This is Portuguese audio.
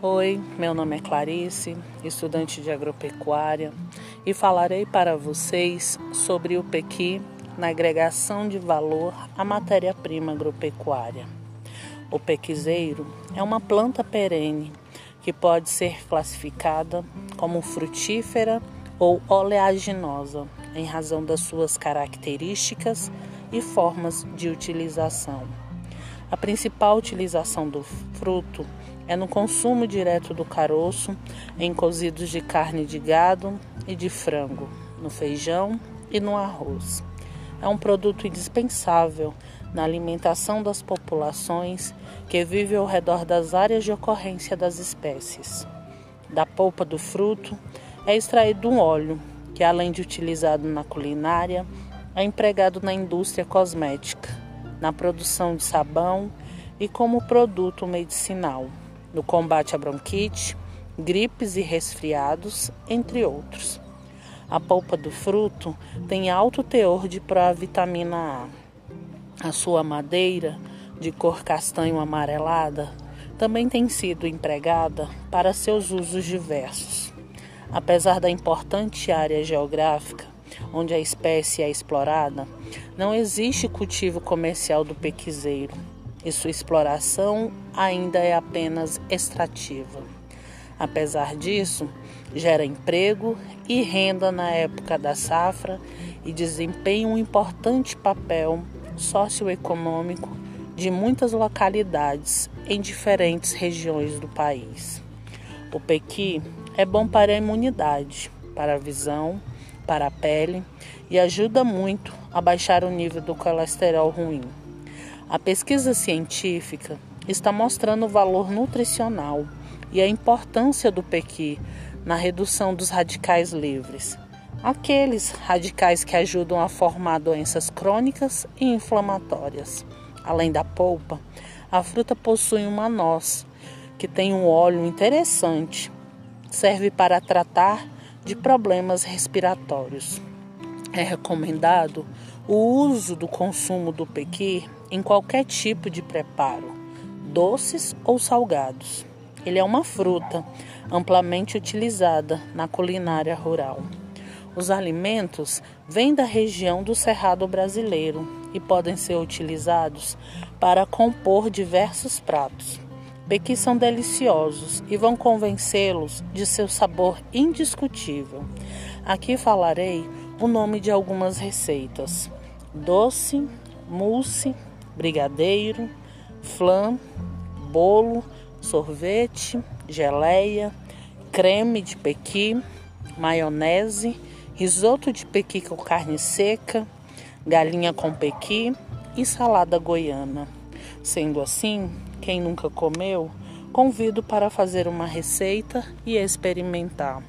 Oi, meu nome é Clarice, estudante de agropecuária, e falarei para vocês sobre o pequi na agregação de valor à matéria-prima agropecuária. O pequizeiro é uma planta perene que pode ser classificada como frutífera ou oleaginosa em razão das suas características e formas de utilização. A principal utilização do fruto é no consumo direto do caroço, em cozidos de carne de gado e de frango, no feijão e no arroz. É um produto indispensável na alimentação das populações que vivem ao redor das áreas de ocorrência das espécies. Da polpa do fruto é extraído um óleo que, além de utilizado na culinária, é empregado na indústria cosmética, na produção de sabão e como produto medicinal no combate à bronquite, gripes e resfriados, entre outros. A polpa do fruto tem alto teor de provitamina A. A sua madeira, de cor castanho amarelada, também tem sido empregada para seus usos diversos. Apesar da importante área geográfica onde a espécie é explorada, não existe cultivo comercial do pequizeiro e sua exploração ainda é apenas extrativa. Apesar disso, gera emprego e renda na época da safra e desempenha um importante papel socioeconômico de muitas localidades em diferentes regiões do país. O pequi é bom para a imunidade, para a visão, para a pele e ajuda muito a baixar o nível do colesterol ruim. A pesquisa científica está mostrando o valor nutricional e a importância do pequi na redução dos radicais livres, aqueles radicais que ajudam a formar doenças crônicas e inflamatórias. Além da polpa, a fruta possui uma noz, que tem um óleo interessante. Serve para tratar de problemas respiratórios. É recomendado o uso do consumo do pequi em qualquer tipo de preparo, doces ou salgados. Ele é uma fruta amplamente utilizada na culinária rural. Os alimentos vêm da região do Cerrado brasileiro e podem ser utilizados para compor diversos pratos. Pequis são deliciosos e vão convencê-los de seu sabor indiscutível. Aqui falarei o nome de algumas receitas: doce, mousse, brigadeiro, flan, bolo, sorvete, geleia, creme de pequi, maionese, risoto de pequi com carne seca, galinha com pequi e salada goiana. Sendo assim, quem nunca comeu, convido para fazer uma receita e experimentar.